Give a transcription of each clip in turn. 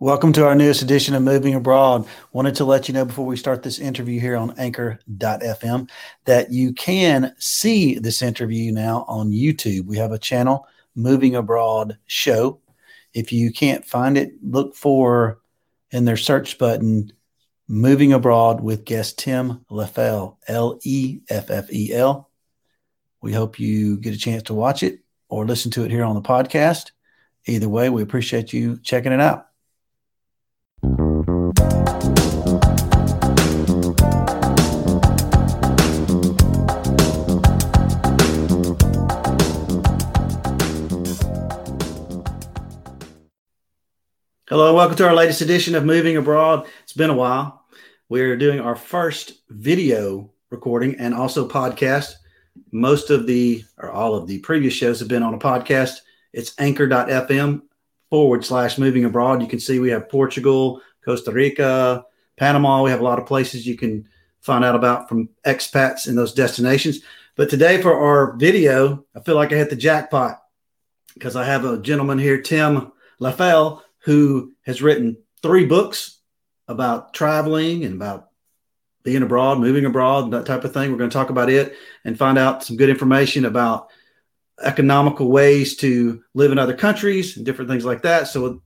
Welcome to our newest edition of Moving Abroad. Wanted to let you know before we start this interview here on anchor.fm that you can see this interview now on YouTube. We have a channel, Moving Abroad Show. If you can't find it, look for in their search button Moving Abroad with guest Tim Leffel, L E F F E L. We hope you get a chance to watch it or listen to it here on the podcast. Either way, we appreciate you checking it out. Hello, welcome to our latest edition of Moving Abroad. It's been a while. We're doing our first video recording and also podcast. Most of the, or all of the previous shows have been on a podcast. It's anchor.fm forward slash moving abroad. You can see we have Portugal, Costa Rica, Panama. We have a lot of places you can find out about from expats in those destinations. But today for our video, I feel like I hit the jackpot because I have a gentleman here, Tim Leffel, who has written three books about traveling and about being abroad, moving abroad, that type of thing. We're going to talk about it and find out some good information about economical ways to live in other countries and different things like that. So,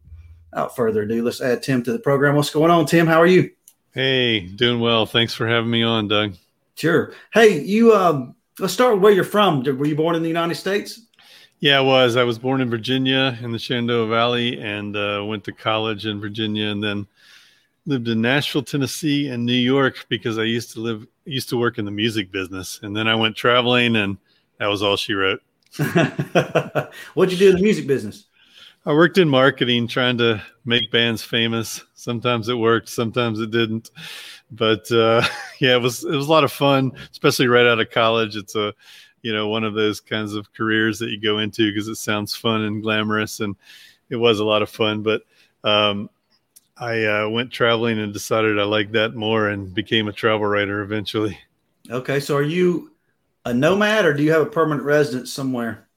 without further ado, let's add Tim to the program. What's going on, Tim? How are you? Hey, doing well. Thanks for having me on, Doug. Sure. Hey, you. Um, let's start with where you're from. Were you born in the United States? Yeah, I was. I was born in Virginia in the Shenandoah Valley and uh, went to college in Virginia and then lived in Nashville, Tennessee and New York because I used to live used to work in the music business. And then I went traveling and that was all she wrote. What'd you do in the music business? I worked in marketing trying to make bands famous. Sometimes it worked, sometimes it didn't. But uh, yeah, it was it was a lot of fun, especially right out of college. It's a you know one of those kinds of careers that you go into because it sounds fun and glamorous and it was a lot of fun but um, i uh, went traveling and decided i liked that more and became a travel writer eventually. Okay so are you a nomad or do you have a permanent residence somewhere?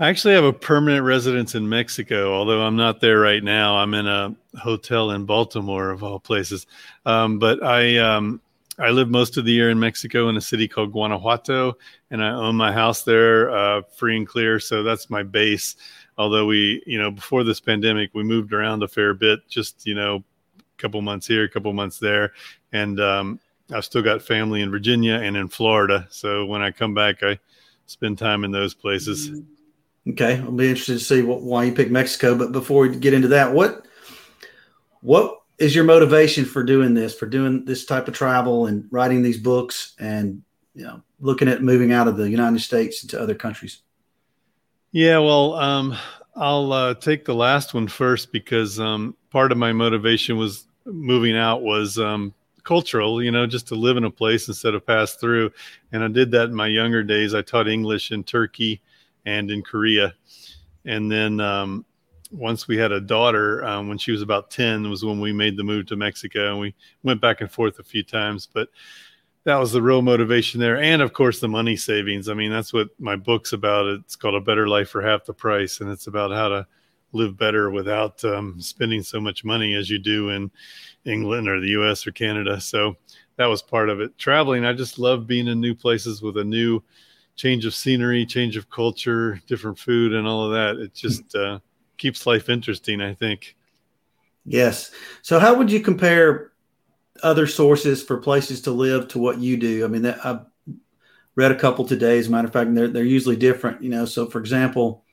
I actually have a permanent residence in mexico although i'm not there right now. I'm in a hotel in baltimore of all places. Um, but i um, I live most of the year in Mexico in a city called Guanajuato, and I own my house there, uh, free and clear. So that's my base. Although we, you know, before this pandemic, we moved around a fair bit, just you know, a couple months here, a couple months there, and um, I've still got family in Virginia and in Florida. So when I come back, I spend time in those places. Okay, I'll be interested to see what, why you picked Mexico. But before we get into that, what what is your motivation for doing this, for doing this type of travel and writing these books and you know looking at moving out of the United States into other countries? Yeah, well, um, I'll uh, take the last one first because um, part of my motivation was moving out was um, cultural, you know, just to live in a place instead of pass through. And I did that in my younger days. I taught English in Turkey and in Korea. And then um, once we had a daughter um, when she was about 10 was when we made the move to mexico and we went back and forth a few times but that was the real motivation there and of course the money savings. I mean that's what my book's about. It's called a better life for half the price and it's about how to live better without um, spending so much money as you do in england or the us or canada. So that was part of it. Traveling i just love being in new places with a new change of scenery change of culture different food and all of that. It just uh, keeps life interesting, I think. Yes. So, how would you compare other sources for places to live to what you do? I mean, that, I've read a couple today. As a matter of fact, they're they're usually different. You know, so for example,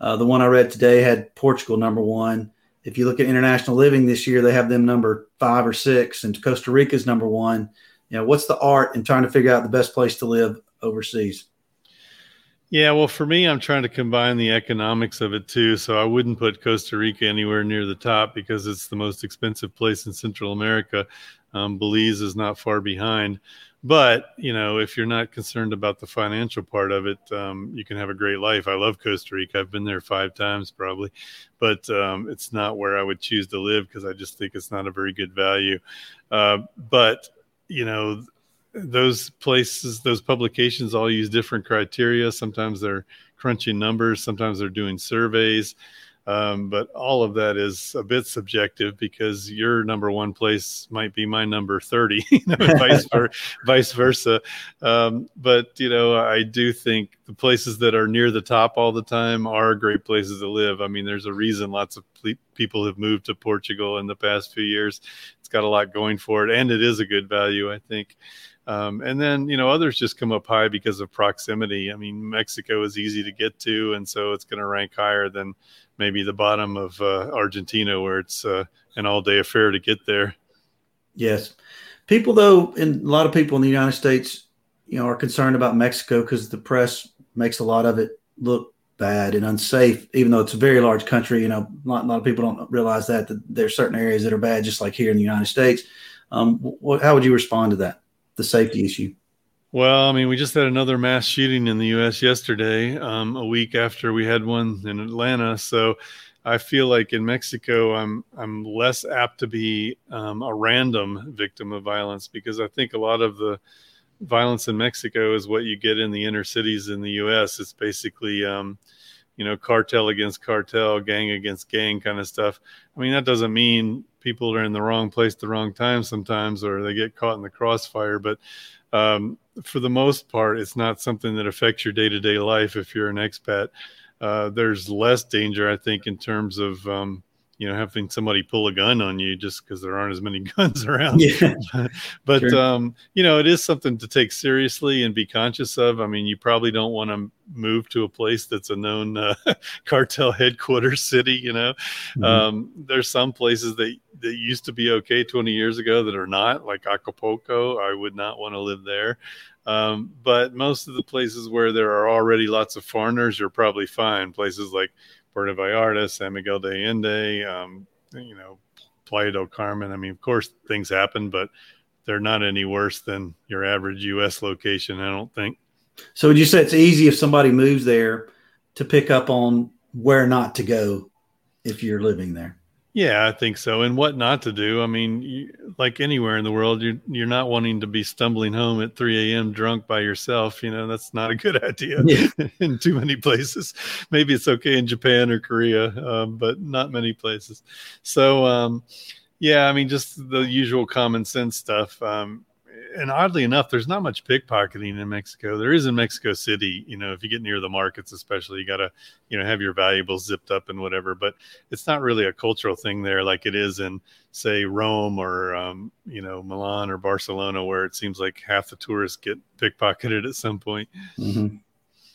uh, the one I read today had Portugal number one. If you look at international living this year, they have them number five or six, and Costa Rica's number one. You know, what's the art in trying to figure out the best place to live overseas? Yeah, well, for me, I'm trying to combine the economics of it too. So I wouldn't put Costa Rica anywhere near the top because it's the most expensive place in Central America. Um, Belize is not far behind. But, you know, if you're not concerned about the financial part of it, um, you can have a great life. I love Costa Rica. I've been there five times probably, but um, it's not where I would choose to live because I just think it's not a very good value. Uh, but, you know, those places, those publications all use different criteria. Sometimes they're crunching numbers, sometimes they're doing surveys. Um, but all of that is a bit subjective because your number one place might be my number 30, you know, vice, ver- vice versa. Um, but, you know, I do think the places that are near the top all the time are great places to live. I mean, there's a reason lots of people have moved to Portugal in the past few years. It's got a lot going for it, and it is a good value, I think. Um, and then, you know, others just come up high because of proximity. I mean, Mexico is easy to get to, and so it's going to rank higher than maybe the bottom of uh, Argentina, where it's uh, an all day affair to get there. Yes. People, though, and a lot of people in the United States, you know, are concerned about Mexico because the press makes a lot of it look bad and unsafe, even though it's a very large country. You know, a lot, a lot of people don't realize that, that are certain areas that are bad, just like here in the United States. Um, how would you respond to that? The safety issue? Well, I mean, we just had another mass shooting in the U.S. yesterday, um, a week after we had one in Atlanta. So I feel like in Mexico, I'm I'm less apt to be um, a random victim of violence because I think a lot of the violence in Mexico is what you get in the inner cities in the U.S. It's basically um, you know, cartel against cartel, gang against gang kind of stuff. I mean, that doesn't mean people are in the wrong place the wrong time sometimes, or they get caught in the crossfire. But um, for the most part, it's not something that affects your day to day life if you're an expat. Uh, there's less danger, I think, in terms of um, you know having somebody pull a gun on you just because there aren't as many guns around yeah. but sure. um, you know it is something to take seriously and be conscious of i mean you probably don't want to move to a place that's a known uh, cartel headquarters city you know mm-hmm. um, there's some places that that used to be okay 20 years ago that are not like acapulco i would not want to live there um, but most of the places where there are already lots of foreigners you're probably fine places like Puerto Vallarta, San Miguel de Allende, um, you know, Playa del Carmen. I mean, of course, things happen, but they're not any worse than your average U.S. location, I don't think. So, would you say it's easy if somebody moves there to pick up on where not to go if you're living there? Yeah, I think so. And what not to do? I mean, you, like anywhere in the world, you're you're not wanting to be stumbling home at 3 a.m. drunk by yourself. You know, that's not a good idea yeah. in too many places. Maybe it's okay in Japan or Korea, um, but not many places. So, um, yeah, I mean, just the usual common sense stuff. Um, and oddly enough, there's not much pickpocketing in Mexico. There is in Mexico City. You know, if you get near the markets, especially, you gotta, you know, have your valuables zipped up and whatever. But it's not really a cultural thing there, like it is in, say, Rome or, um, you know, Milan or Barcelona, where it seems like half the tourists get pickpocketed at some point. Mm-hmm.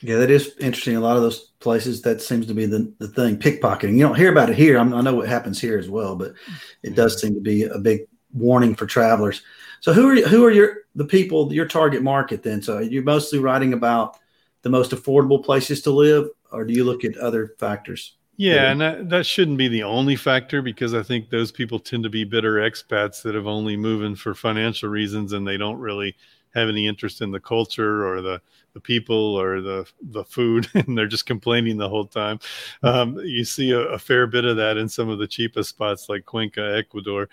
Yeah, that is interesting. A lot of those places that seems to be the, the thing, pickpocketing. You don't hear about it here. I'm, i know what happens here as well, but it does seem to be a big warning for travelers. So who are who are your the people your target market then? So you're mostly writing about the most affordable places to live, or do you look at other factors? Yeah, and that, that shouldn't be the only factor because I think those people tend to be bitter expats that have only moved for financial reasons and they don't really have any interest in the culture or the the people or the the food and they're just complaining the whole time. Um, you see a, a, fair bit of that in some of the cheapest spots like cuenca ecuador.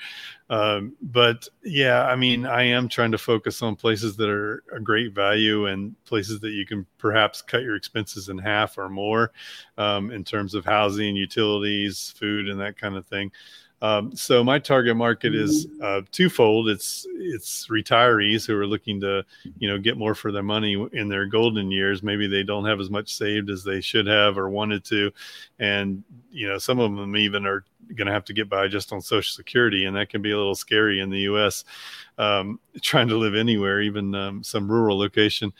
Um, but yeah i mean i am trying to focus on places that are a great value and places that you can perhaps cut your expenses in half or more um, in terms of housing utilities food and that kind of thing um, so my target market is uh, twofold. It's it's retirees who are looking to you know get more for their money in their golden years. Maybe they don't have as much saved as they should have or wanted to, and you know some of them even are going to have to get by just on Social Security, and that can be a little scary in the U.S. Um, trying to live anywhere, even um, some rural location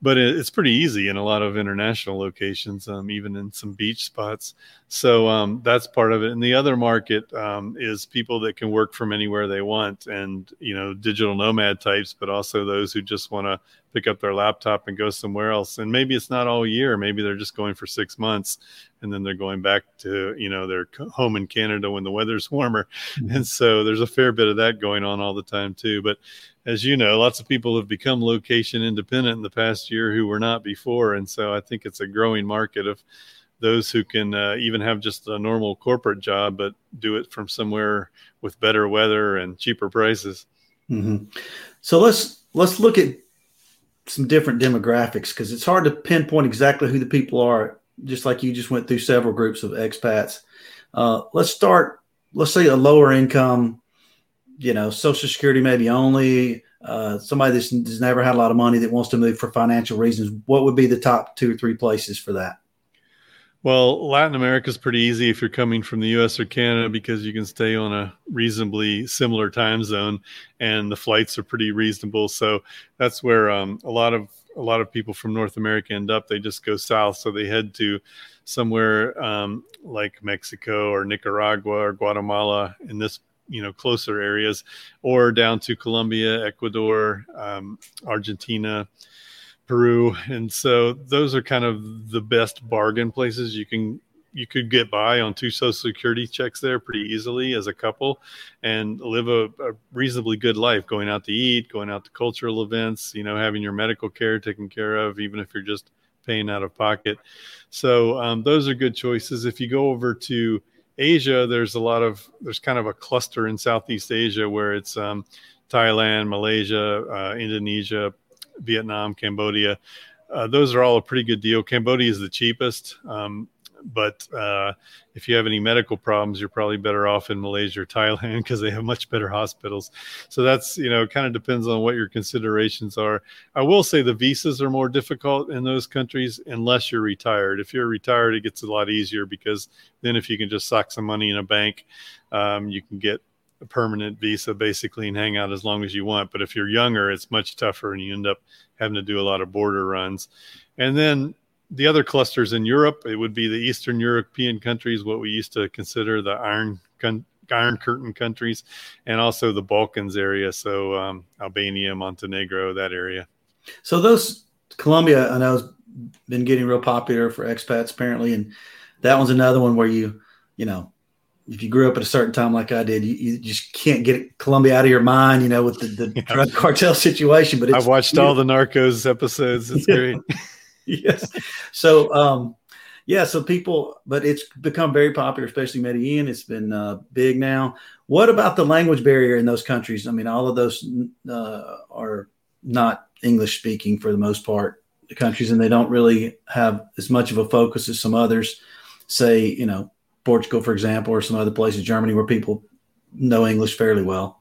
but it's pretty easy in a lot of international locations, um, even in some beach spots. So um, that's part of it. And the other market um, is people that can work from anywhere they want, and you know, digital nomad types, but also those who just want to pick up their laptop and go somewhere else. And maybe it's not all year. Maybe they're just going for six months, and then they're going back to you know their home in Canada when the weather's warmer. Mm-hmm. And so there's a fair bit of that going on all the time too. But as you know, lots of people have become location independent in the past year who were not before, and so I think it's a growing market of those who can uh, even have just a normal corporate job, but do it from somewhere with better weather and cheaper prices. Mm-hmm. So let's let's look at some different demographics because it's hard to pinpoint exactly who the people are just like you just went through several groups of expats. Uh, let's start. Let's say a lower income, you know, Social Security maybe only. Uh, somebody that's, never had a lot of money that wants to move for financial reasons. What would be the top two or three places for that? Well, Latin America is pretty easy if you're coming from the US or Canada because you can stay on a reasonably similar time zone and the flights are pretty reasonable. So that's where um, a lot of a lot of people from North America end up. They just go south, so they head to somewhere um, like Mexico or Nicaragua or Guatemala in this you know closer areas, or down to Colombia, Ecuador, um, Argentina. Peru, and so those are kind of the best bargain places you can you could get by on two social security checks there pretty easily as a couple and live a, a, reasonably good life going out to eat going out to cultural events you know having your medical care taken care of even if you're just paying out of pocket so um, those are good choices if you go over to asia there's a lot of there's kind of a cluster in southeast asia where it's um, thailand malaysia uh, indonesia Vietnam, Cambodia. Uh, those are all a pretty good deal. Cambodia is the cheapest, um, but uh, if you have any medical problems, you're probably better off in Malaysia or Thailand because they have much better hospitals. So that's you know kind of depends on what your considerations are. I will say the visas are more difficult in those countries unless you're retired. If you're retired, it gets a lot easier because then if you can just sock some money in a bank, um, you can get a permanent visa basically and hang out as long as you want. But if you're younger, it's much tougher and you end up having to do a lot of border runs. And then the other clusters in Europe, it would be the Eastern European countries, what we used to consider the Iron Iron Curtain countries, and also the Balkans area. So um, Albania, Montenegro, that area. So those Colombia, I know, has been getting real popular for expats apparently, and that one's another one where you, you know, if you grew up at a certain time like I did, you, you just can't get Colombia out of your mind, you know, with the, the yeah. drug cartel situation. But I've watched all the Narcos episodes. It's yeah. great. yes. So, um, yeah, so people, but it's become very popular, especially Medellin. It's been uh, big now. What about the language barrier in those countries? I mean, all of those uh, are not English speaking for the most part, the countries, and they don't really have as much of a focus as some others. Say, you know, Portugal, for example, or some other places, Germany, where people know English fairly well.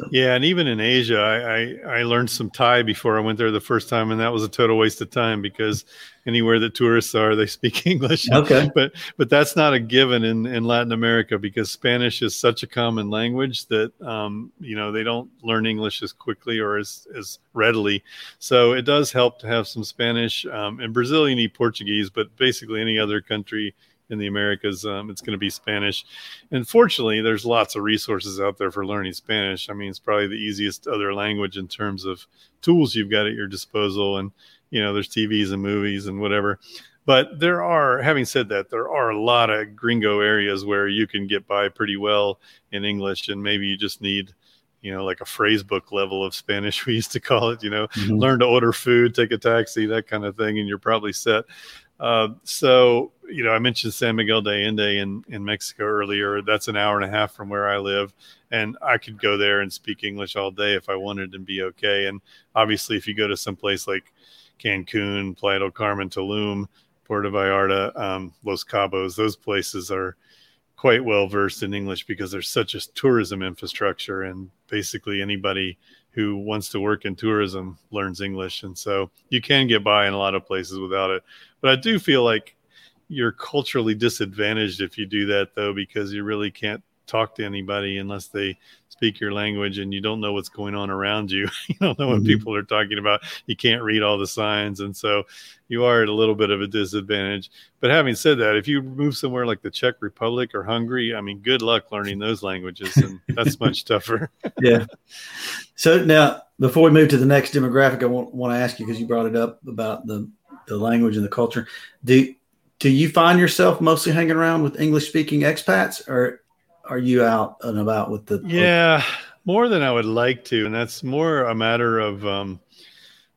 So. Yeah, and even in Asia, I, I, I learned some Thai before I went there the first time, and that was a total waste of time because anywhere that tourists are, they speak English. Okay, but but that's not a given in, in Latin America because Spanish is such a common language that um, you know they don't learn English as quickly or as as readily. So it does help to have some Spanish. Um, in Brazil, you need Portuguese, but basically any other country in the Americas, um, it's going to be Spanish. And fortunately, there's lots of resources out there for learning Spanish. I mean, it's probably the easiest other language in terms of tools you've got at your disposal. And, you know, there's TVs and movies and whatever. But there are, having said that, there are a lot of gringo areas where you can get by pretty well in English, and maybe you just need you know, like a phrase book level of Spanish, we used to call it, you know, mm-hmm. learn to order food, take a taxi, that kind of thing, and you're probably set. Uh, so, you know, I mentioned San Miguel de Allende in, in Mexico earlier. That's an hour and a half from where I live. And I could go there and speak English all day if I wanted and be okay. And obviously, if you go to some place like Cancun, Playa del Carmen, Tulum, Puerto Vallarta, um, Los Cabos, those places are quite well versed in English because there's such a tourism infrastructure. And basically, anybody who wants to work in tourism learns English. And so you can get by in a lot of places without it. But I do feel like you're culturally disadvantaged if you do that, though, because you really can't talk to anybody unless they speak your language and you don't know what's going on around you. you don't know what mm-hmm. people are talking about. You can't read all the signs. And so you are at a little bit of a disadvantage. But having said that, if you move somewhere like the Czech Republic or Hungary, I mean, good luck learning those languages. And that's much tougher. yeah. So now, before we move to the next demographic, I want, want to ask you because you brought it up about the, the language and the culture. Do, do you find yourself mostly hanging around with English speaking expats or are you out and about with the? Yeah, more than I would like to, and that's more a matter of um,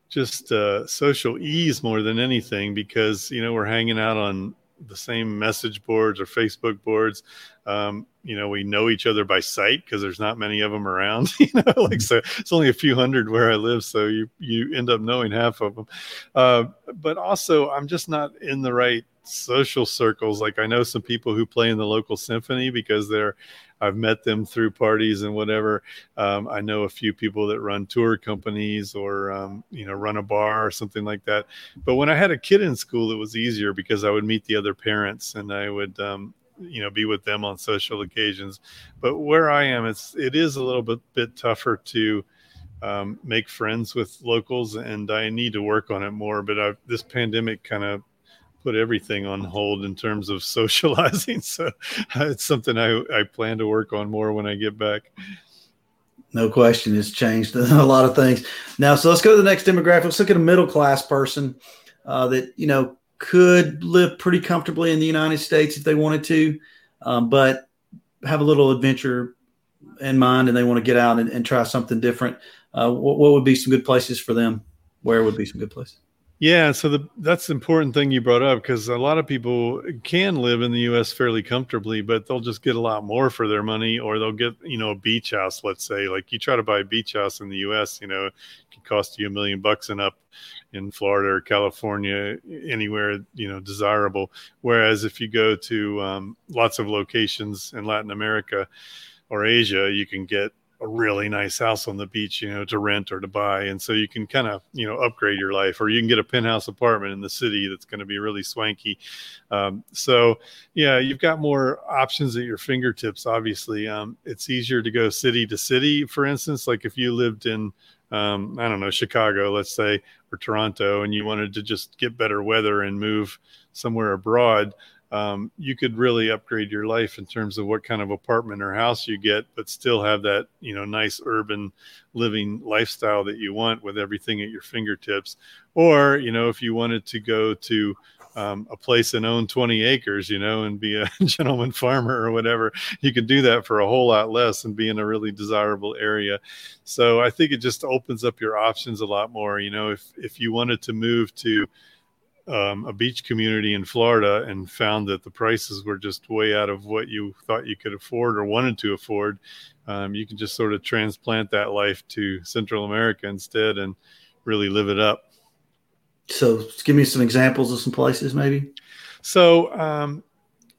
just uh, social ease more than anything because you know we're hanging out on the same message boards or Facebook boards. Um, you know, we know each other by sight because there's not many of them around. You know, like so, it's only a few hundred where I live, so you you end up knowing half of them. Uh, but also, I'm just not in the right social circles. Like I know some people who play in the local symphony because they're I've met them through parties and whatever. Um, I know a few people that run tour companies or um, you know run a bar or something like that. But when I had a kid in school, it was easier because I would meet the other parents and I would um, you know be with them on social occasions. But where I am, it's it is a little bit bit tougher to um, make friends with locals, and I need to work on it more. But I've, this pandemic kind of put everything on hold in terms of socializing. So it's something I, I plan to work on more when I get back. No question, it's changed a lot of things. Now, so let's go to the next demographic. Let's look at a middle class person uh, that you know could live pretty comfortably in the United States if they wanted to, um, but have a little adventure in mind and they want to get out and, and try something different. Uh, what, what would be some good places for them? Where would be some good places? Yeah, so the, that's the important thing you brought up because a lot of people can live in the U.S. fairly comfortably, but they'll just get a lot more for their money, or they'll get you know a beach house. Let's say, like you try to buy a beach house in the U.S., you know, it can cost you a million bucks and up in Florida or California, anywhere you know desirable. Whereas if you go to um, lots of locations in Latin America or Asia, you can get a really nice house on the beach, you know, to rent or to buy. And so you can kind of, you know, upgrade your life, or you can get a penthouse apartment in the city that's going to be really swanky. Um, so, yeah, you've got more options at your fingertips. Obviously, um, it's easier to go city to city. For instance, like if you lived in, um, I don't know, Chicago, let's say, or Toronto, and you wanted to just get better weather and move somewhere abroad um, you could really upgrade your life in terms of what kind of apartment or house you get, but still have that you know nice urban living lifestyle that you want with everything at your fingertips. Or you know if you wanted to go to um, a place and own 20 acres, you know, and be a gentleman farmer or whatever, you could do that for a whole lot less and be in a really desirable area. So I think it just opens up your options a lot more. You know, if if you wanted to move to um, a beach community in Florida and found that the prices were just way out of what you thought you could afford or wanted to afford, um, you can just sort of transplant that life to Central America instead and really live it up. So, give me some examples of some places, maybe. So, um,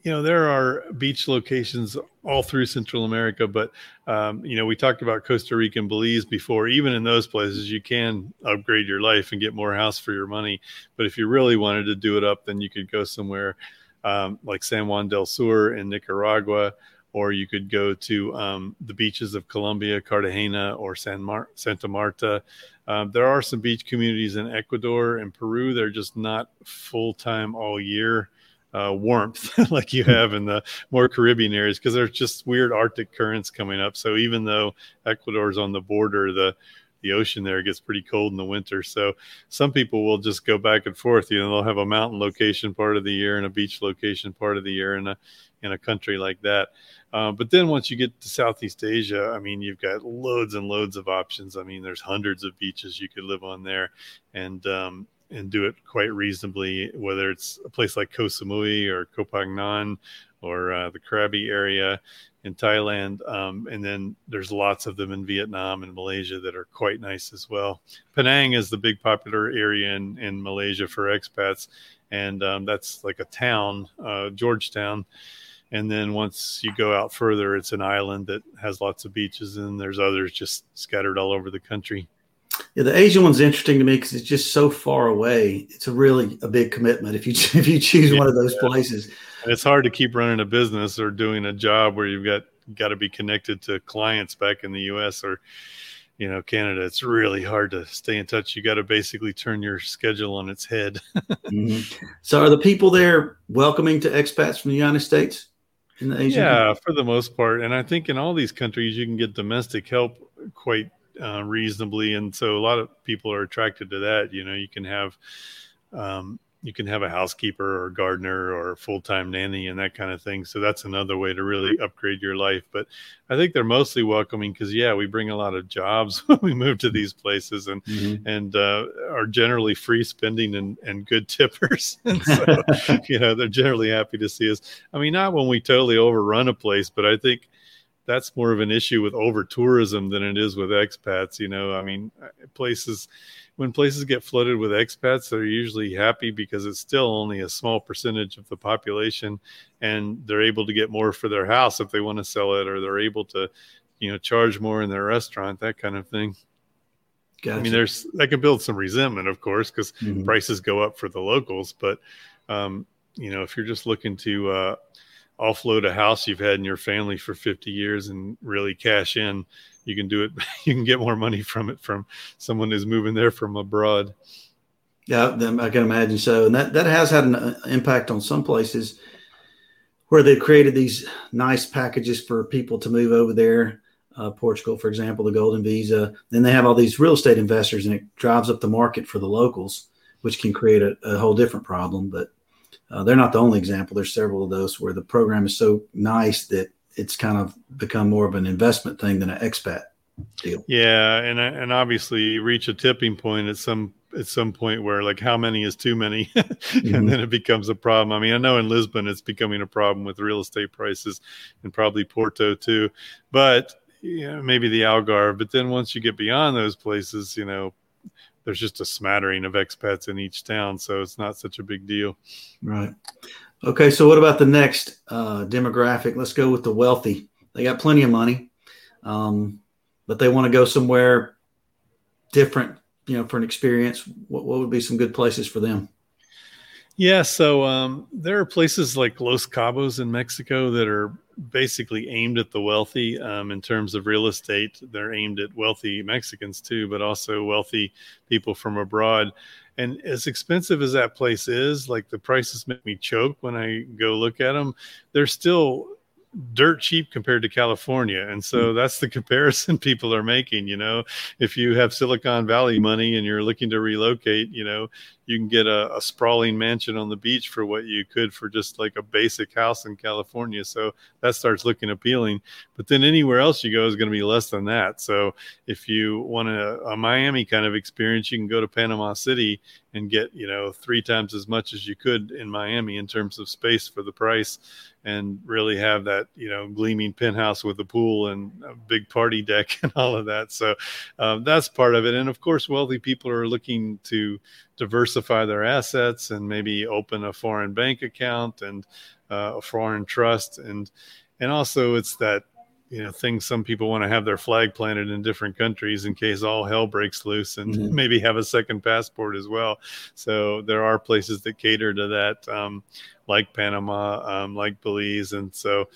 you know, there are beach locations all through Central America, but um, you know, we talked about Costa Rica and Belize before. Even in those places, you can upgrade your life and get more house for your money. But if you really wanted to do it up, then you could go somewhere um, like San Juan del Sur in Nicaragua, or you could go to um, the beaches of Colombia, Cartagena, or San Mar- Santa Marta. Um, there are some beach communities in Ecuador and Peru. They're just not full time all year uh, warmth like you have in the more Caribbean areas because there's just weird Arctic currents coming up. So even though Ecuador is on the border, the the ocean there gets pretty cold in the winter. So some people will just go back and forth. You know, they'll have a mountain location part of the year and a beach location part of the year in a in a country like that. Uh, but then once you get to Southeast Asia, I mean, you've got loads and loads of options. I mean, there's hundreds of beaches you could live on there, and um, and do it quite reasonably, whether it's a place like Koh Samui or Koh Phangan or uh, the Krabi area in Thailand. Um, and then there's lots of them in Vietnam and Malaysia that are quite nice as well. Penang is the big popular area in, in Malaysia for expats. And um, that's like a town, uh, Georgetown. And then once you go out further, it's an island that has lots of beaches, and there's others just scattered all over the country. Yeah, the Asian one's interesting to me because it's just so far away. It's a really a big commitment if you if you choose yeah, one of those yeah. places. And it's hard to keep running a business or doing a job where you've got got to be connected to clients back in the U.S. or you know Canada. It's really hard to stay in touch. You got to basically turn your schedule on its head. mm-hmm. So, are the people there welcoming to expats from the United States? In the Asian yeah, country? for the most part, and I think in all these countries you can get domestic help quite uh, reasonably, and so a lot of people are attracted to that. You know, you can have, um, you can have a housekeeper or gardener or full time nanny and that kind of thing. So that's another way to really upgrade your life. But I think they're mostly welcoming because yeah, we bring a lot of jobs when we move to these places and mm-hmm. and uh, are generally free spending and and good tippers. and so you know they're generally happy to see us. I mean, not when we totally overrun a place, but I think that's more of an issue with over tourism than it is with expats. You know, I mean, places when places get flooded with expats, they're usually happy because it's still only a small percentage of the population, and they're able to get more for their house if they want to sell it, or they're able to, you know, charge more in their restaurant, that kind of thing. Gotcha. I mean, there's that can build some resentment, of course, because mm-hmm. prices go up for the locals. But um, you know, if you're just looking to uh, offload a house you've had in your family for 50 years and really cash in, you can do it. You can get more money from it from someone who's moving there from abroad. Yeah, I can imagine so, and that that has had an uh, impact on some places where they've created these nice packages for people to move over there. Uh, Portugal, for example, the Golden Visa. Then they have all these real estate investors, and it drives up the market for the locals, which can create a, a whole different problem. But uh, they're not the only example. There's several of those where the program is so nice that it's kind of become more of an investment thing than an expat deal. Yeah, and and obviously you reach a tipping point at some at some point where like how many is too many mm-hmm. and then it becomes a problem i mean i know in lisbon it's becoming a problem with real estate prices and probably porto too but you know, maybe the algarve but then once you get beyond those places you know there's just a smattering of expats in each town so it's not such a big deal right Okay, so what about the next uh, demographic? Let's go with the wealthy. They got plenty of money, um, but they want to go somewhere different, you know, for an experience. What, what would be some good places for them? Yeah, so um, there are places like Los Cabos in Mexico that are basically aimed at the wealthy um, in terms of real estate. They're aimed at wealthy Mexicans too, but also wealthy people from abroad. And as expensive as that place is, like the prices make me choke when I go look at them. They're still dirt cheap compared to California. And so hmm. that's the comparison people are making. You know, if you have Silicon Valley money and you're looking to relocate, you know, you can get a, a, sprawling mansion on the beach for what you could for just like a basic house in California. So that starts looking appealing. But then anywhere else you go is going to be less than that. So if you want a, a Miami kind of experience, you can go to Panama City and get, you know, three times as much as you could in Miami in terms of space for the price and really have that, you know, gleaming penthouse with a pool and a big party deck and all of that. So um, that's part of it. And of course, wealthy people are looking to diversify their assets and maybe open a foreign bank account and uh, a foreign trust. And and also it's that you know things some people want to have their flag planted in different countries in case all hell breaks loose and mm-hmm. maybe have a second passport as well. So there are places that cater to that um, like panama um, like belize. And so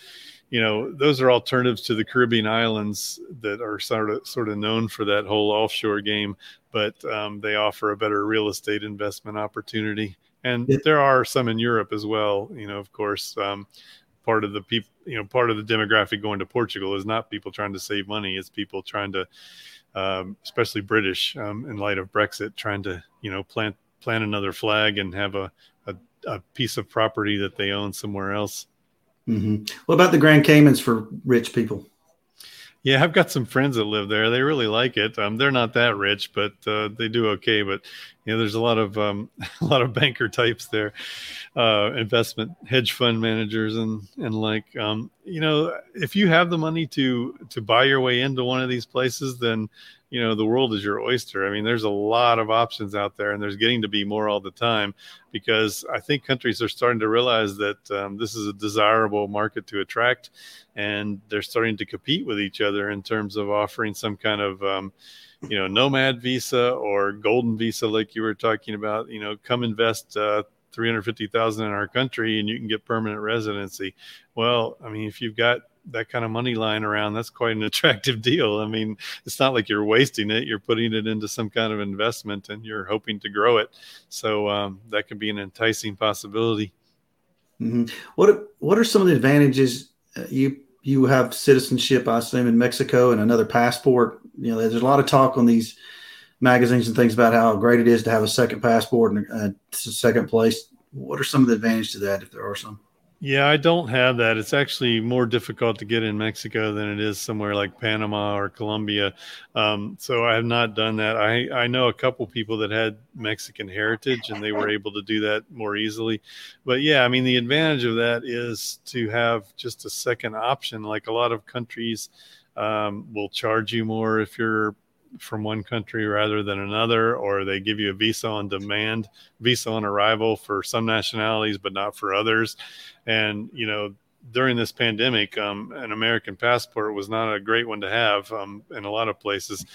you know those are alternatives to the caribbean islands that are sort of sort of known for that whole offshore game but um, they offer a better real estate investment opportunity. And yeah. there are some in Europe as well. You know, of course, um, part of the people, you know, part of the demographic going to Portugal is not people trying to save money; it's people trying to, um, especially British, um, in light of Brexit, trying to, you know, plant plant another flag and have a, a, a piece of property that they own somewhere else. Mm-hmm. What about the Grand Caymans for rich people? Yeah, I've got some friends that live there. They really like it. Um, they're not that rich, but uh, they do okay. But you know, there's a lot of um, a lot of banker types there, uh, investment hedge fund managers and and like um, you know, if you have the money to to buy your way into one of these places, then you know the world is your oyster. I mean there's a lot of options out there and there's getting to be more all the time because i think countries are starting to realize that um, this is a desirable market to attract and they're starting to compete with each other in terms of offering some kind of um, you know nomad visa or golden visa like you were talking about you know come invest uh, 350,000 in our country and you can get permanent residency. Well, I mean, if you've got that kind of money lying around, that's quite an attractive deal. I mean, it's not like you're wasting it; you're putting it into some kind of investment, and you're hoping to grow it. So um, that could be an enticing possibility. Mm-hmm. What What are some of the advantages uh, you you have citizenship? I assume in Mexico and another passport. You know, there's a lot of talk on these magazines and things about how great it is to have a second passport and a second place. What are some of the advantages to that, if there are some? Yeah, I don't have that. It's actually more difficult to get in Mexico than it is somewhere like Panama or Colombia. Um, so I have not done that. I, I know a couple people that had Mexican heritage and they were able to do that more easily. But yeah, I mean, the advantage of that is to have just a second option. Like a lot of countries um, will charge you more if you're from one country rather than another, or they give you a visa on demand, visa on arrival for some nationalities, but not for others. And, you know, during this pandemic, um, an American passport was not a great one to have um, in a lot of places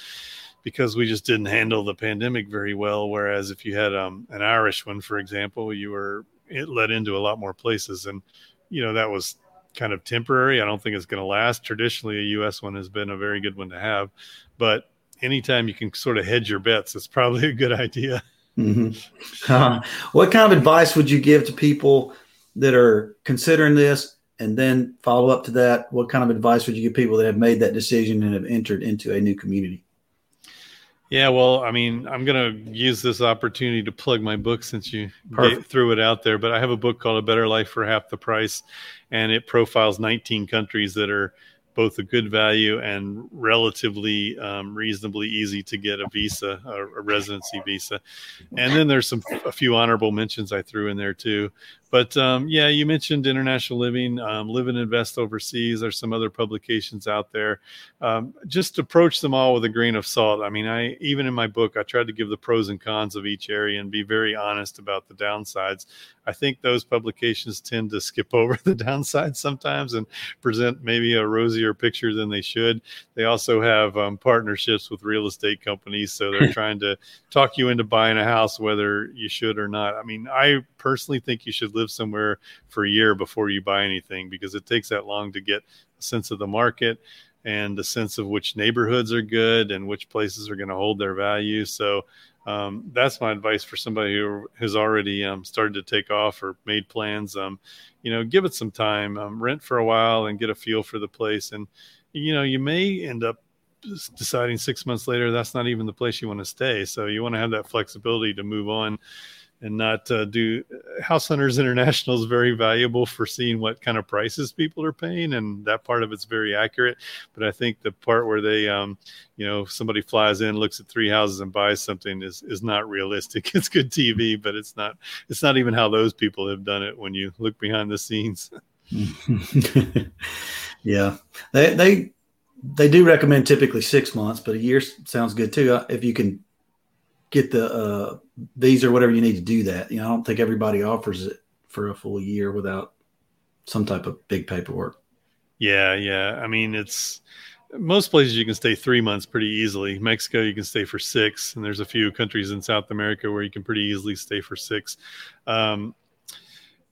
because we just didn't handle the pandemic very well. Whereas if you had um, an Irish one, for example, you were it led into a lot more places. And, you know, that was kind of temporary. I don't think it's going to last. Traditionally, a U.S. one has been a very good one to have, but anytime you can sort of hedge your bets, it's probably a good idea. Mm-hmm. Uh, what kind of advice would you give to people that are considering this? And then follow up to that, what kind of advice would you give people that have made that decision and have entered into a new community? Yeah, well, I mean, I'm going to use this opportunity to plug my book since you threw it out there. But I have a book called A Better Life for Half the Price, and it profiles 19 countries that are both a good value and relatively um, reasonably easy to get a visa, a, a, residency visa. And then there's some a few honorable mentions I threw in there too. But um, yeah, you mentioned international living, um, live and invest overseas. There's some other publications out there. Um, just approach them all with a grain of salt. I mean, I even in my book, I tried to give the pros and cons of each area and be very honest about the downsides. I think those publications tend to skip over the downsides sometimes and present maybe a rosier picture than they should. They also have um, partnerships with real estate companies, so they're trying to talk you into buying a house whether you should or not. I mean, I personally think you should live somewhere for a year before you buy anything because it takes that long to get a sense of the market and a sense of which neighborhoods are good and which places are going to hold their value. So um, that's my advice for somebody who has already um, started to take off or made plans. Um, you know, give it some time, um, rent for a while, and get a feel for the place. And you know, you may end up deciding six months later that's not even the place you want to stay. So you want to have that flexibility to move on and not uh, do House Hunters International is very valuable for seeing what kind of prices people are paying, and that part of it's very accurate. But I think the part where they, um, you know, somebody flies in, looks at three houses, and buys something is is not realistic. It's good TV, but it's not. It's not even how those people have done it when you look behind the scenes. yeah, they they they do recommend typically six months, but a year sounds good too. Uh, if you can get the uh, visa or whatever you need to do that. You know, I don't think everybody offers it for a full year without some type of big paperwork. Yeah, yeah. I mean, it's most places you can stay three months pretty easily. Mexico, you can stay for six, and there's a few countries in South America where you can pretty easily stay for six. Um,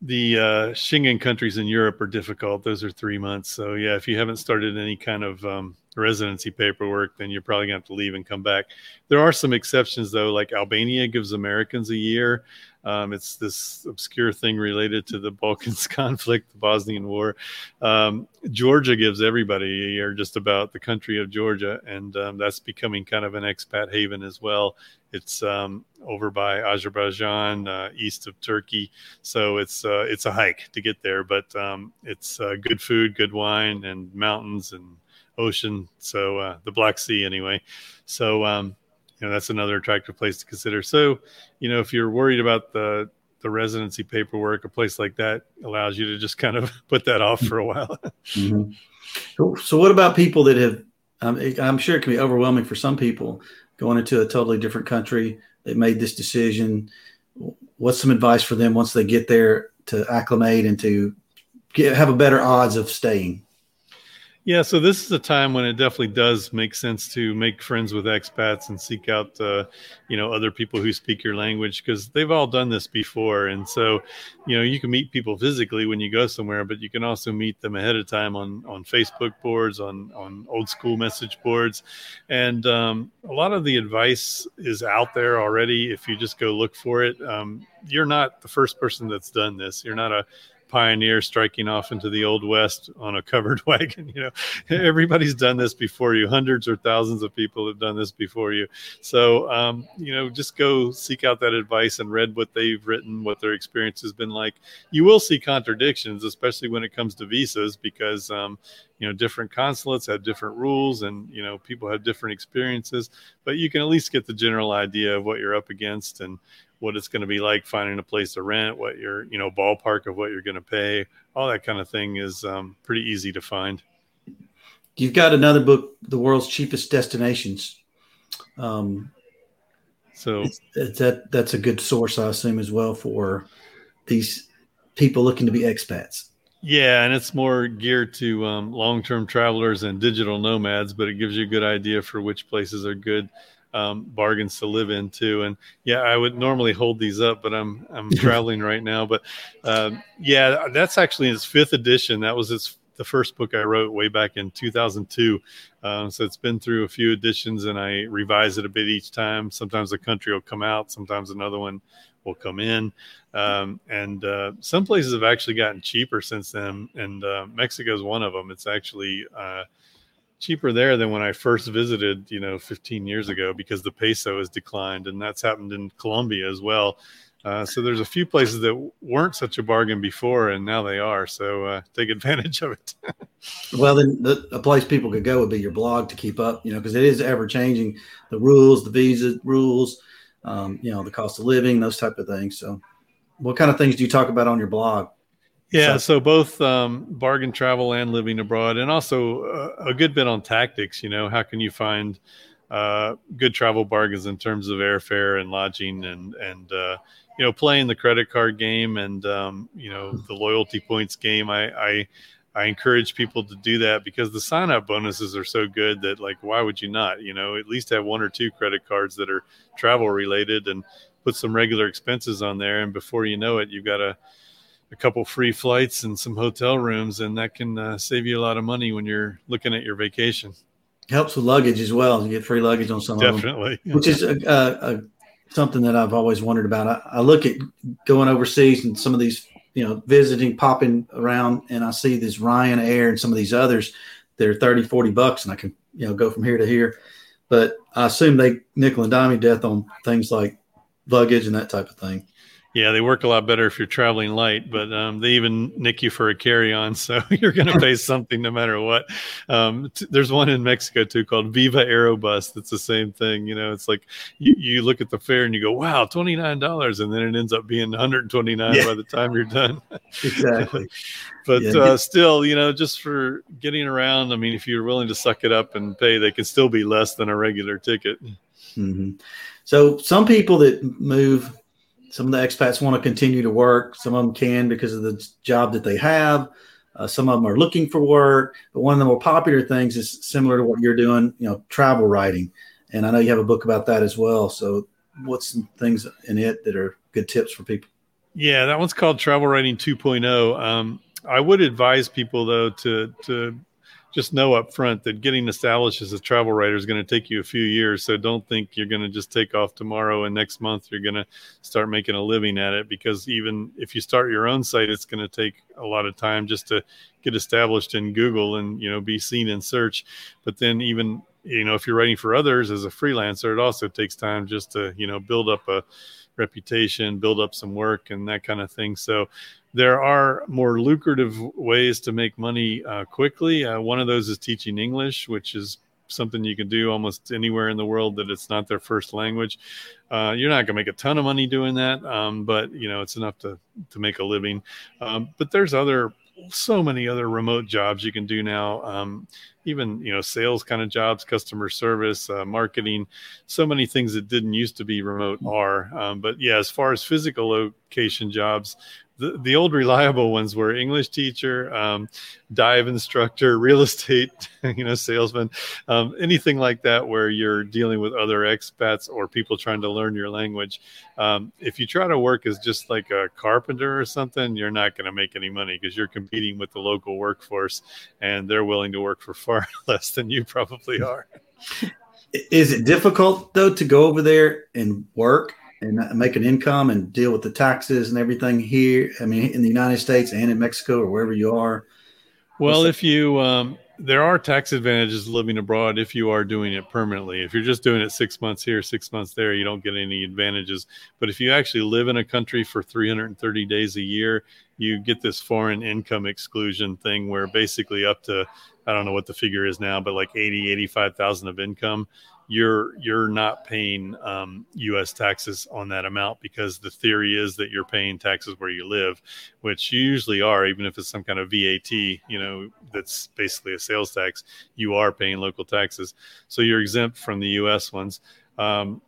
the uh, Schengen countries in Europe are difficult. Those are three months. So yeah, if you haven't started any kind of um, residency paperwork, then you're probably going to have to leave and come back. There are some exceptions though, like Albania gives Americans a year. Um, it's this obscure thing related to the Balkans conflict, the Bosnian War. Um, Georgia gives everybody a year, just about the country of Georgia, and um, that's becoming kind of an expat haven as well. It's um, over by Azerbaijan, uh, east of Turkey, so it's uh, it's a hike to get there, but um, it's uh, good food, good wine, and mountains and ocean. So uh, the Black Sea, anyway. So um, you know that's another attractive place to consider. So you know if you're worried about the the residency paperwork, a place like that allows you to just kind of put that off for a while. mm-hmm. so, so, what about people that have? Um, I'm sure it can be overwhelming for some people going into a totally different country. They made this decision. What's some advice for them once they get there to acclimate and to get, have a better odds of staying? Yeah, so this is a time when it definitely does make sense to make friends with expats and seek out, uh, you know, other people who speak your language because they've all done this before. And so, you know, you can meet people physically when you go somewhere, but you can also meet them ahead of time on on Facebook boards, on on old school message boards, and um, a lot of the advice is out there already. If you just go look for it, um, you're not the first person that's done this. You're not a pioneer striking off into the old west on a covered wagon. You know, everybody's done this before you. Hundreds or thousands of people have done this before you. So, um, you know, just go seek out that advice and read what they've written, what their experience has been like. You will see contradictions, especially when it comes to visas, because um, you know different consulates have different rules and you know people have different experiences but you can at least get the general idea of what you're up against and what it's going to be like finding a place to rent what your you know ballpark of what you're going to pay. All that kind of thing is um, pretty easy to find. You've got another book the world's cheapest destinations. Um, so it's, it's that that's a good source i assume as well for these people looking to be expats. Yeah, and it's more geared to um, long-term travelers and digital nomads, but it gives you a good idea for which places are good um, bargains to live in too. And yeah, I would normally hold these up, but I'm I'm traveling right now. But uh, yeah, that's actually its fifth edition. That was its the first book I wrote way back in 2002. Um, so it's been through a few editions, and I revise it a bit each time. Sometimes a country will come out, sometimes another one will come in. Um, and uh, some places have actually gotten cheaper since then, and uh, Mexico is one of them. It's actually uh, cheaper there than when I first visited, you know, 15 years ago because the peso has declined, and that's happened in Colombia as well. Uh, so there's a few places that weren't such a bargain before, and now they are. So uh, take advantage of it. well, then the, a place people could go would be your blog to keep up, you know, because it is ever changing. The rules, the visa rules, um, you know, the cost of living, those type of things. So what kind of things do you talk about on your blog? Yeah, so, so both um, bargain travel and living abroad, and also uh, a good bit on tactics. You know, how can you find uh, good travel bargains in terms of airfare and lodging, and and uh, you know, playing the credit card game and um, you know the loyalty points game. I, I I encourage people to do that because the sign up bonuses are so good that like why would you not? You know, at least have one or two credit cards that are travel related and put some regular expenses on there, and before you know it, you've got a a couple free flights and some hotel rooms, and that can uh, save you a lot of money when you're looking at your vacation. Helps with luggage as well. You get free luggage on some definitely, them, which is a, a, a, something that I've always wondered about. I, I, look at going overseas and some of these, you know, visiting, popping around, and I see this Ryanair and some of these others. They're 30, 40 bucks, and I can, you know, go from here to here. But I assume they nickel and dime you death on things like luggage and that type of thing. Yeah, they work a lot better if you're traveling light, but um, they even nick you for a carry-on, so you're going to pay something no matter what. Um, t- there's one in Mexico too called Viva Aerobus. That's the same thing. You know, it's like you, you look at the fare and you go, "Wow, twenty nine dollars," and then it ends up being 129 yeah. by the time you're done. exactly. but yeah. uh, still, you know, just for getting around, I mean, if you're willing to suck it up and pay, they can still be less than a regular ticket. Mm-hmm. So some people that move some of the expats want to continue to work. Some of them can because of the job that they have. Uh, some of them are looking for work. But one of the more popular things is similar to what you're doing, you know, travel writing. And I know you have a book about that as well. So, what's some things in it that are good tips for people? Yeah, that one's called Travel Writing 2.0. Um, I would advise people though to to just know up front that getting established as a travel writer is going to take you a few years. So don't think you're going to just take off tomorrow and next month you're going to start making a living at it because even if you start your own site, it's going to take a lot of time just to get established in Google and, you know, be seen in search. But then even, you know, if you're writing for others as a freelancer, it also takes time just to, you know, build up a reputation, build up some work and that kind of thing. So there are more lucrative ways to make money uh, quickly. Uh, one of those is teaching English, which is something you can do almost anywhere in the world that it's not their first language. Uh, you're not going to make a ton of money doing that, um, but you know it's enough to to make a living. Um, but there's other so many other remote jobs you can do now. Um, even you know sales kind of jobs, customer service, uh, marketing, so many things that didn't used to be remote are. Um, but yeah, as far as physical location jobs, the, the old reliable ones were English teacher, um, dive instructor, real estate, you know, salesman, um, anything like that, where you're dealing with other expats or people trying to learn your language. Um, if you try to work as just like a carpenter or something, you're not going to make any money because you're competing with the local workforce and they're willing to work for far less than you probably are. Is it difficult though to go over there and work and make an income and deal with the taxes and everything here? I mean, in the United States and in Mexico or wherever you are. Well, if you um, there are tax advantages living abroad if you are doing it permanently. If you're just doing it six months here, six months there, you don't get any advantages. But if you actually live in a country for 330 days a year, you get this foreign income exclusion thing where basically up to I don't know what the figure is now, but like 80, 85,000 of income, you're you're not paying um, U.S. taxes on that amount because the theory is that you're paying taxes where you live, which you usually are, even if it's some kind of VAT, you know, that's basically a sales tax. You are paying local taxes, so you're exempt from the U.S. ones. Um,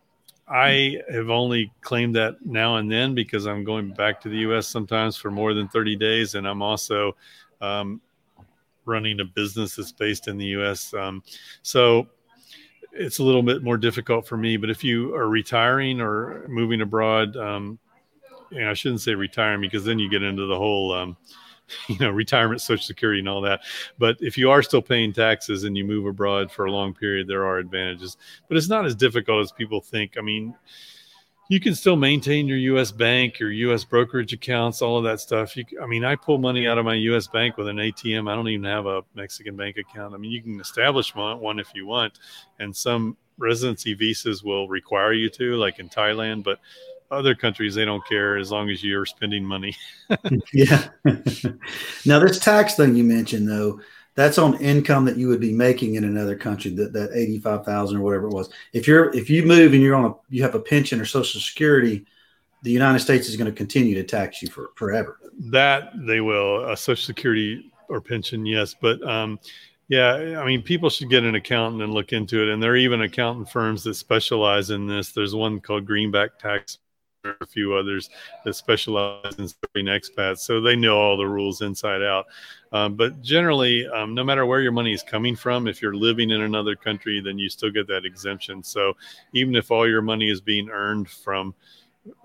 I have only claimed that now and then because I'm going back to the U.S. sometimes for more than 30 days, and I'm also um, running a business that's based in the U.S. Um, so it's a little bit more difficult for me. But if you are retiring or moving abroad, um, and I shouldn't say retiring because then you get into the whole, um, you know, retirement, Social Security, and all that. But if you are still paying taxes and you move abroad for a long period, there are advantages. But it's not as difficult as people think. I mean, you can still maintain your U.S. bank, your U.S. brokerage accounts, all of that stuff. You, I mean, I pull money out of my U.S. bank with an ATM. I don't even have a Mexican bank account. I mean, you can establish one if you want, and some residency visas will require you to, like in Thailand, but other countries they don't care as long as you're spending money. yeah. now, this tax thing you mentioned, though, that's on income that you would be making in another country that that 85,000 or whatever it was. If you're if you move and you're on a you have a pension or social security, the United States is going to continue to tax you for forever. That they will a social security or pension, yes, but um yeah, I mean, people should get an accountant and look into it. And there are even accountant firms that specialize in this. There's one called Greenback Tax a few others that specialize in serving expats, so they know all the rules inside out. Um, but generally, um, no matter where your money is coming from, if you're living in another country, then you still get that exemption. So even if all your money is being earned from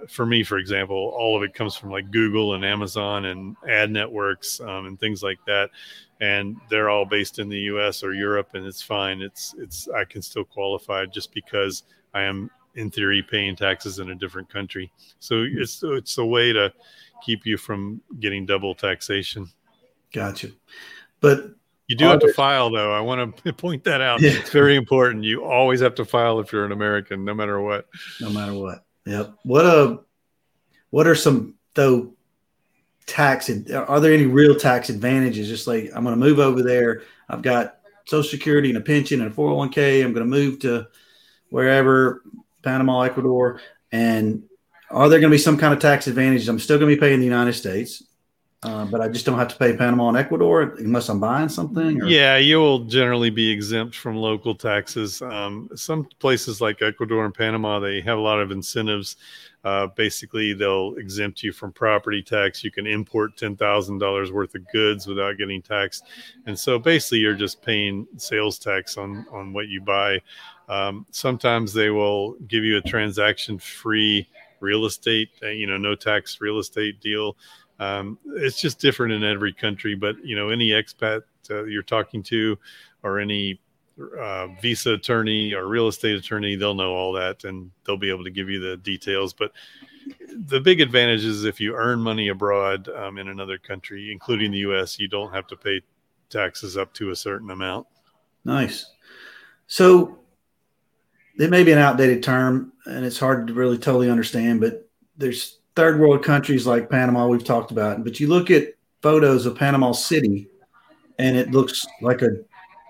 for me, for example, all of it comes from like Google and Amazon and ad networks um, and things like that, and they're all based in the U.S. or Europe, and it's fine. It's it's I can still qualify just because I am in theory paying taxes in a different country. So it's it's a way to keep you from getting double taxation. Gotcha. But you do have to file though. I want to point that out. Yeah. It's very important. You always have to file if you're an American, no matter what. No matter what. Yep. What a uh, what are some though tax and are there any real tax advantages? Just like I'm gonna move over there. I've got social security and a pension and a 401k. I'm gonna move to wherever Panama, Ecuador, and are there going to be some kind of tax advantages? I'm still going to be paying the United States, uh, but I just don't have to pay Panama and Ecuador unless I'm buying something. Or? Yeah, you will generally be exempt from local taxes. Um, some places like Ecuador and Panama, they have a lot of incentives. Uh, basically, they'll exempt you from property tax. You can import ten thousand dollars worth of goods without getting taxed, and so basically, you're just paying sales tax on on what you buy. Um, sometimes they will give you a transaction free real estate, uh, you know, no tax real estate deal. Um, it's just different in every country, but you know, any expat uh, you're talking to or any uh, visa attorney or real estate attorney, they'll know all that and they'll be able to give you the details. But the big advantage is if you earn money abroad um, in another country, including the U.S., you don't have to pay taxes up to a certain amount. Nice. So it may be an outdated term and it's hard to really totally understand, but there's third world countries like Panama we've talked about, but you look at photos of Panama City and it looks like a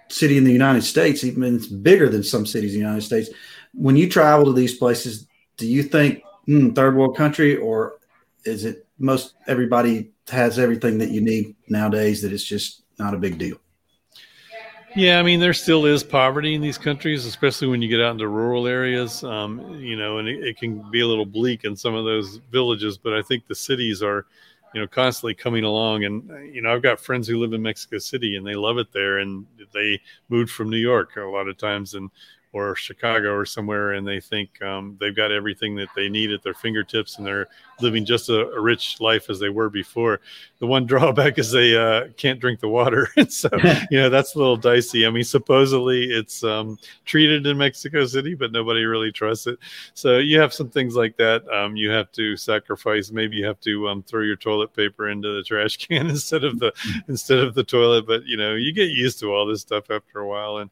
city in the United States, even it's bigger than some cities in the United States. When you travel to these places, do you think hmm, third world country or is it most everybody has everything that you need nowadays that it's just not a big deal? Yeah, I mean, there still is poverty in these countries, especially when you get out into rural areas. Um, you know, and it, it, can be a little bleak in some of those villages. But I think the cities are, you know, constantly coming along. And you know, I've got friends who live in Mexico City, and they love it there. And they moved from New York a lot of times, and or Chicago or somewhere, and they think um, they've got everything that they need at their fingertips, and they're living just a, a, rich life as they were before. The one drawback is they uh, can't drink the water, and so you know that's a little dicey. I mean, supposedly it's um, treated in Mexico City, but nobody really trusts it. So you have some things like that. Um, you have to sacrifice. Maybe you have to um, throw your toilet paper into the trash can instead of the instead of the toilet. But you know, you get used to all this stuff after a while, and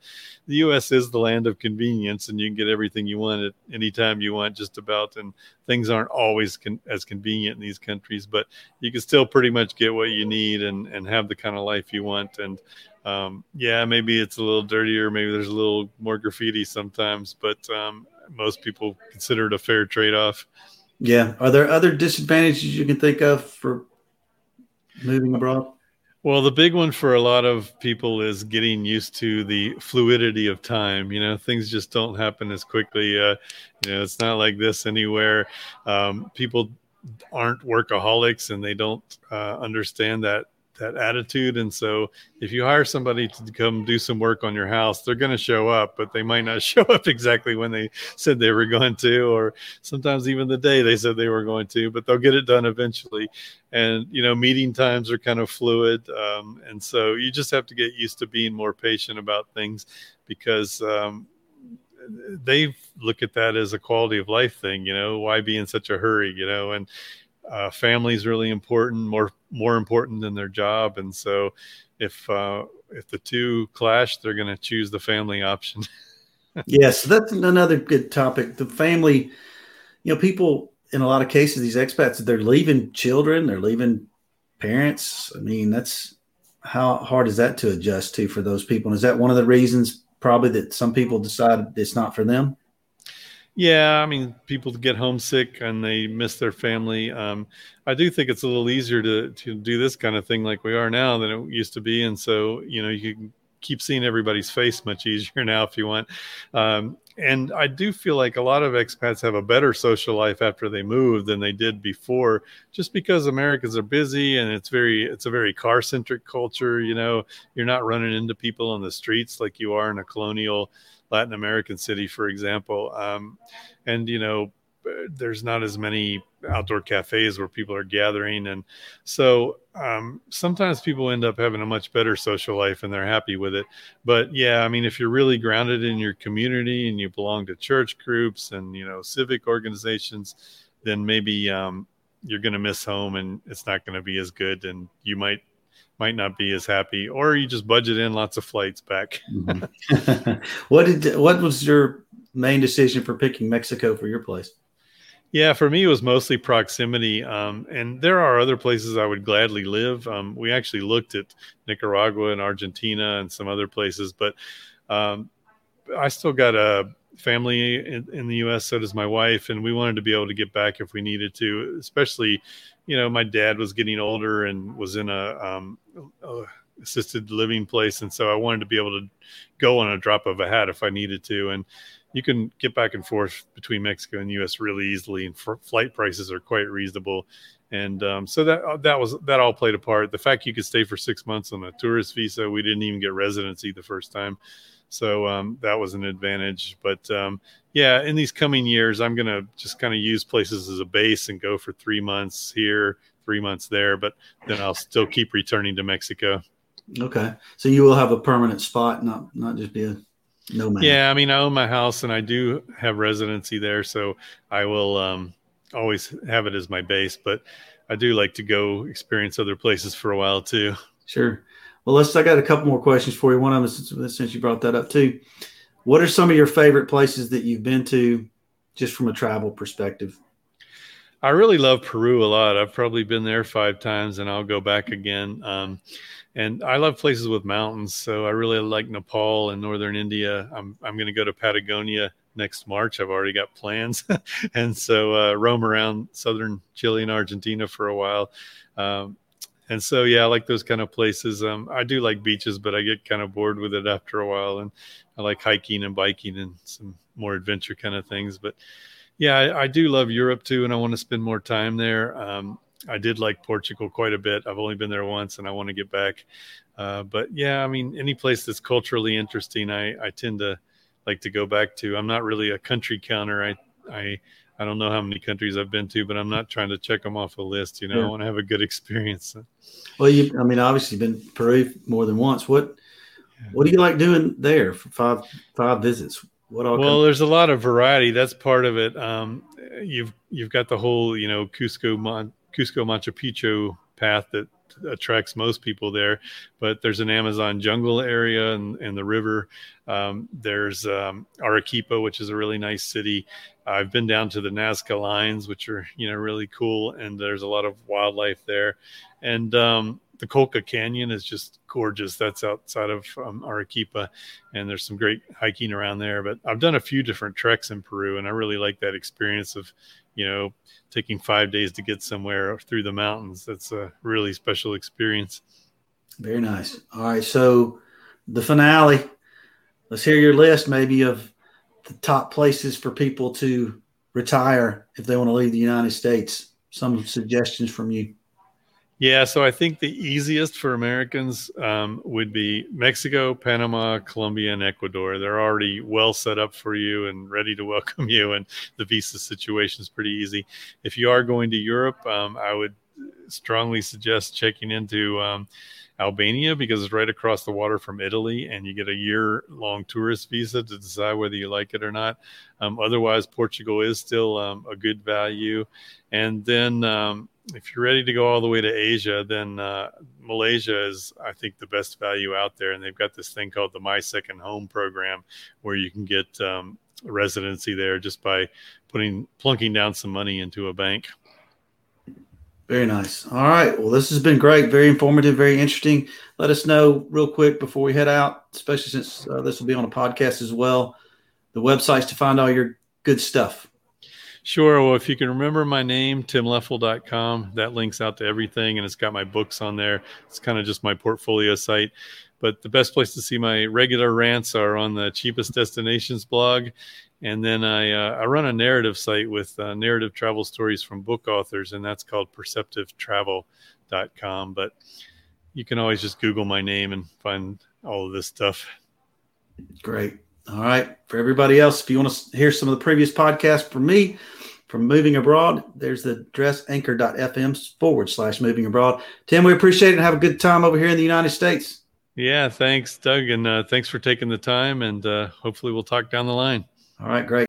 the U.S. is the land of convenience, and you can get everything you want at any time you want, just about. And things aren't always con- as convenient in these countries, but you can still pretty much get what you need and and have the kind of life you want. And um, yeah, maybe it's a little dirtier, maybe there's a little more graffiti sometimes, but um, most people consider it a fair trade-off. Yeah. Are there other disadvantages you can think of for moving abroad? Well, the big one for a lot of people is getting used to the fluidity of time. You know, things just don't happen as quickly. Uh, you know, it's not like this anywhere. Um, people aren't workaholics and they don't uh, understand that that attitude. And so if you hire somebody to come do some work on your house, they're going to show up, but they might not show up exactly when they said they were going to, or sometimes even the day they said they were going to, but they'll get it done eventually. And, you know, meeting times are kind of fluid. Um, and so you just have to get used to being more patient about things because, um, they look at that as a quality of life thing, you know, why be in such a hurry, you know, and uh, family is really important, more more important than their job. And so, if uh, if the two clash, they're going to choose the family option. yes, that's another good topic. The family, you know, people in a lot of cases, these expats, they're leaving children, they're leaving parents. I mean, that's how hard is that to adjust to for those people? And is that one of the reasons probably that some people decide it's not for them? Yeah, I mean, people get homesick and they miss their family. Um, I do think it's a little easier to to do this kind of thing like we are now than it used to be, and so you know you can keep seeing everybody's face much easier now if you want. Um, and I do feel like a lot of expats have a better social life after they move than they did before, just because Americans are busy and it's very it's a very car centric culture. You know, you're not running into people on the streets like you are in a colonial Latin American city, for example. Um, and you know, there's not as many outdoor cafes where people are gathering, and so um, sometimes people end up having a much better social life and they're happy with it. But yeah, I mean, if you're really grounded in your community and you belong to church groups and you know civic organizations, then maybe um, you're going to miss home and it's not going to be as good, and you might might not be as happy, or you just budget in lots of flights back. mm-hmm. what did what was your main decision for picking Mexico for your place? Yeah, for me it was mostly proximity, um, and there are other places I would gladly live. Um, we actually looked at Nicaragua and Argentina and some other places, but um, I still got a family in, in, the U.S. So does my wife, and we wanted to be able to get back if we needed to. Especially, you know, my dad was getting older and was in a, um, a assisted living place, and so I wanted to be able to go on a drop of a hat if I needed to. And you can get back and forth between Mexico and U.S. really easily, and flight prices are quite reasonable. And um, so that uh, that was that all played a part. The fact you could stay for six months on a tourist visa, we didn't even get residency the first time. So um, that was an advantage. But um, yeah, in these coming years, I'm going to just kind of use places as a base and go for three months here, three months there. But then I'll still keep returning to Mexico. Okay, so you will have a permanent spot, not not just be a nomad. Yeah, I mean, I own my house and I do have residency there, so I will um, always have it as my base. But I do like to go experience other places for a while too. Sure. Well, let's. I got a couple more questions for you. One of them, since, since you brought that up too, what are some of your favorite places that you've been to, just from a travel perspective? I really love Peru a lot. I've probably been there five times, and I'll go back again. Um, and I love places with mountains, so I really like Nepal and northern India. I'm I'm going to go to Patagonia next March. I've already got plans, and so uh, roam around southern Chile and Argentina for a while. Um, and so yeah, I like those kind of places. Um, I do like beaches, but I get kind of bored with it after a while, and I like hiking and biking and some more adventure kind of things. But yeah, I, I do love Europe too, and I want to spend more time there. Um, I did like Portugal quite a bit. I've only been there once, and I want to get back. Uh, but yeah, I mean, any place that's culturally interesting, I, I tend to like to go back to. I'm not really a country counter. I I I don't know how many countries I've been to, but I'm not trying to check them off a list. You know, yeah. I want to have a good experience. Well, you, I mean, obviously been Peru more than once. What, what do you like doing there for five five visits? What all? Well, there's a lot of variety. That's part of it. Um, you've you've got the whole you know Cusco Mon- Cusco Machu Picchu path that attracts most people there. But there's an Amazon jungle area and, and the river. Um, there's um, Arequipa, which is a really nice city. I've been down to the Nazca lines, which are you know really cool, and there's a lot of wildlife there. And um, the Colca Canyon is just gorgeous. That's outside of um, Arequipa, and there's some great hiking around there. But I've done a few different treks in Peru, and I really like that experience of, you know, taking five days to get somewhere through the mountains. That's a really special experience. Very nice. All right, so the finale. Let's hear your list, maybe of the top places for people to retire if they want to leave the United States. Some suggestions from you. Yeah, so I think the easiest for Americans um, would be Mexico, Panama, Colombia, and Ecuador. They're already well set up for you and ready to welcome you, and the visa situation is pretty easy. If you are going to Europe, um, I would strongly suggest checking into um, Albania because it's right across the water from Italy, and you get a year long tourist visa to decide whether you like it or not. Um, otherwise, Portugal is still um, a good value. And then um, if you're ready to go all the way to Asia, then uh, Malaysia is, I think, the best value out there. And they've got this thing called the My Second Home program where you can get um, residency there just by putting plunking down some money into a bank. Very nice. All right. Well, this has been great. Very informative. Very interesting. Let us know real quick before we head out, especially since uh, this will be on a podcast as well. The websites to find all your good stuff. Sure. Well, if you can remember my name, timleffel.com, that links out to everything and it's got my books on there. It's kind of just my portfolio site. But the best place to see my regular rants are on the cheapest destinations blog. And then I, uh, I run a narrative site with uh, narrative travel stories from book authors, and that's called perceptivetravel.com. But you can always just Google my name and find all of this stuff. Great. All right. For everybody else, if you want to hear some of the previous podcasts from me, from moving abroad. There's the address anchor.fm forward slash moving abroad. Tim, we appreciate it and have a good time over here in the United States. Yeah, thanks, Doug. And uh, thanks for taking the time. And uh, hopefully we'll talk down the line. All right, great.